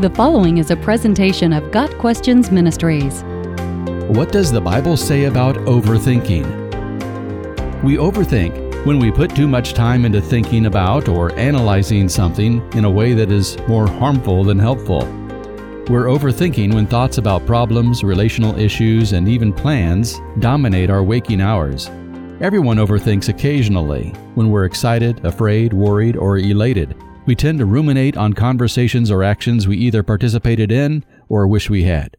The following is a presentation of Got Questions Ministries. What does the Bible say about overthinking? We overthink when we put too much time into thinking about or analyzing something in a way that is more harmful than helpful. We're overthinking when thoughts about problems, relational issues, and even plans dominate our waking hours. Everyone overthinks occasionally when we're excited, afraid, worried, or elated. We tend to ruminate on conversations or actions we either participated in or wish we had.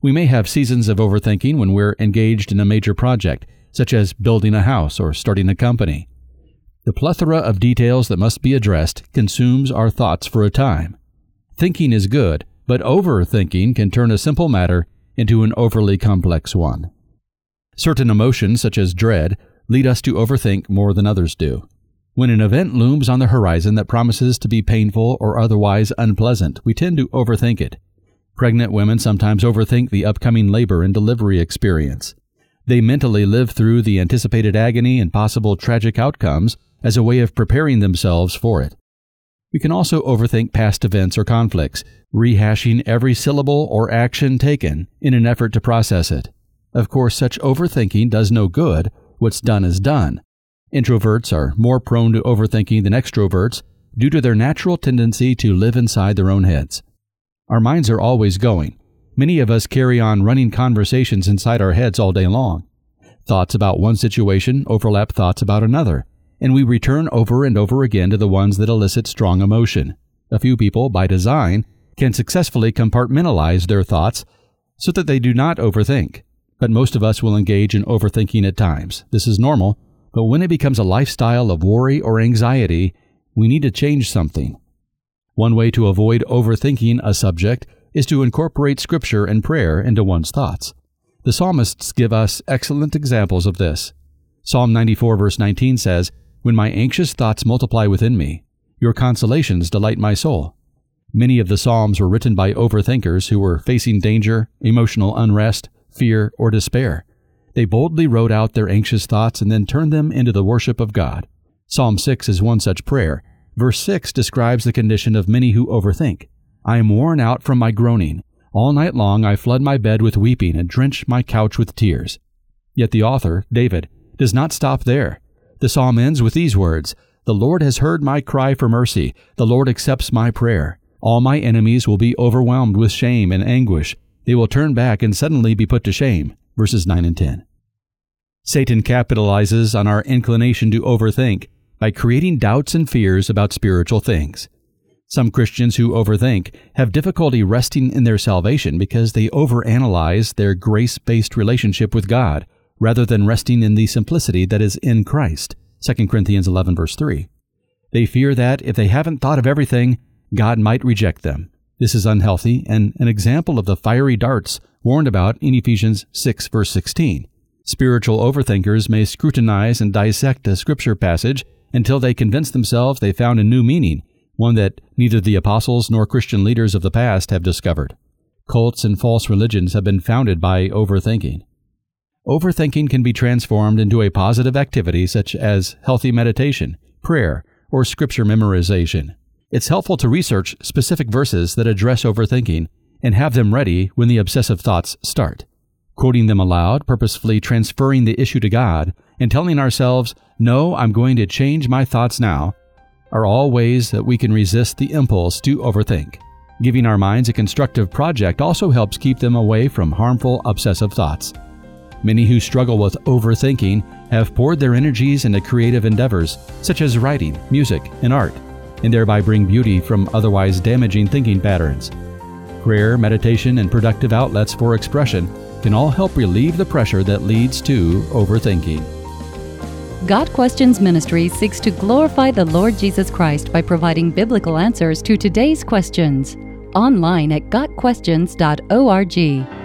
We may have seasons of overthinking when we're engaged in a major project, such as building a house or starting a company. The plethora of details that must be addressed consumes our thoughts for a time. Thinking is good, but overthinking can turn a simple matter into an overly complex one. Certain emotions, such as dread, lead us to overthink more than others do. When an event looms on the horizon that promises to be painful or otherwise unpleasant, we tend to overthink it. Pregnant women sometimes overthink the upcoming labor and delivery experience. They mentally live through the anticipated agony and possible tragic outcomes as a way of preparing themselves for it. We can also overthink past events or conflicts, rehashing every syllable or action taken in an effort to process it. Of course, such overthinking does no good. What's done is done. Introverts are more prone to overthinking than extroverts due to their natural tendency to live inside their own heads. Our minds are always going. Many of us carry on running conversations inside our heads all day long. Thoughts about one situation overlap thoughts about another, and we return over and over again to the ones that elicit strong emotion. A few people, by design, can successfully compartmentalize their thoughts so that they do not overthink but most of us will engage in overthinking at times. This is normal, but when it becomes a lifestyle of worry or anxiety, we need to change something. One way to avoid overthinking a subject is to incorporate scripture and prayer into one's thoughts. The psalmists give us excellent examples of this. Psalm 94, verse 19 says, When my anxious thoughts multiply within me, your consolations delight my soul. Many of the Psalms were written by overthinkers who were facing danger, emotional unrest, fear, or despair. They boldly wrote out their anxious thoughts and then turned them into the worship of God. Psalm 6 is one such prayer. Verse 6 describes the condition of many who overthink. I am worn out from my groaning. All night long I flood my bed with weeping and drench my couch with tears. Yet the author, David, does not stop there. The psalm ends with these words The Lord has heard my cry for mercy. The Lord accepts my prayer. All my enemies will be overwhelmed with shame and anguish. They will turn back and suddenly be put to shame. Verses 9 and 10. Satan capitalizes on our inclination to overthink by creating doubts and fears about spiritual things. Some Christians who overthink have difficulty resting in their salvation because they overanalyze their grace based relationship with God rather than resting in the simplicity that is in Christ. 2 Corinthians 11, verse 3. They fear that if they haven't thought of everything, God might reject them. This is unhealthy and an example of the fiery darts warned about in Ephesians 6, verse 16. Spiritual overthinkers may scrutinize and dissect a scripture passage until they convince themselves they found a new meaning, one that neither the apostles nor Christian leaders of the past have discovered. Cults and false religions have been founded by overthinking. Overthinking can be transformed into a positive activity such as healthy meditation, prayer, or scripture memorization. It's helpful to research specific verses that address overthinking and have them ready when the obsessive thoughts start. Quoting them aloud, purposefully transferring the issue to God, and telling ourselves, No, I'm going to change my thoughts now, are all ways that we can resist the impulse to overthink. Giving our minds a constructive project also helps keep them away from harmful, obsessive thoughts. Many who struggle with overthinking have poured their energies into creative endeavors, such as writing, music, and art and thereby bring beauty from otherwise damaging thinking patterns. Prayer, meditation, and productive outlets for expression can all help relieve the pressure that leads to overthinking. Got Questions Ministry seeks to glorify the Lord Jesus Christ by providing biblical answers to today's questions. Online at GotQuestions.org.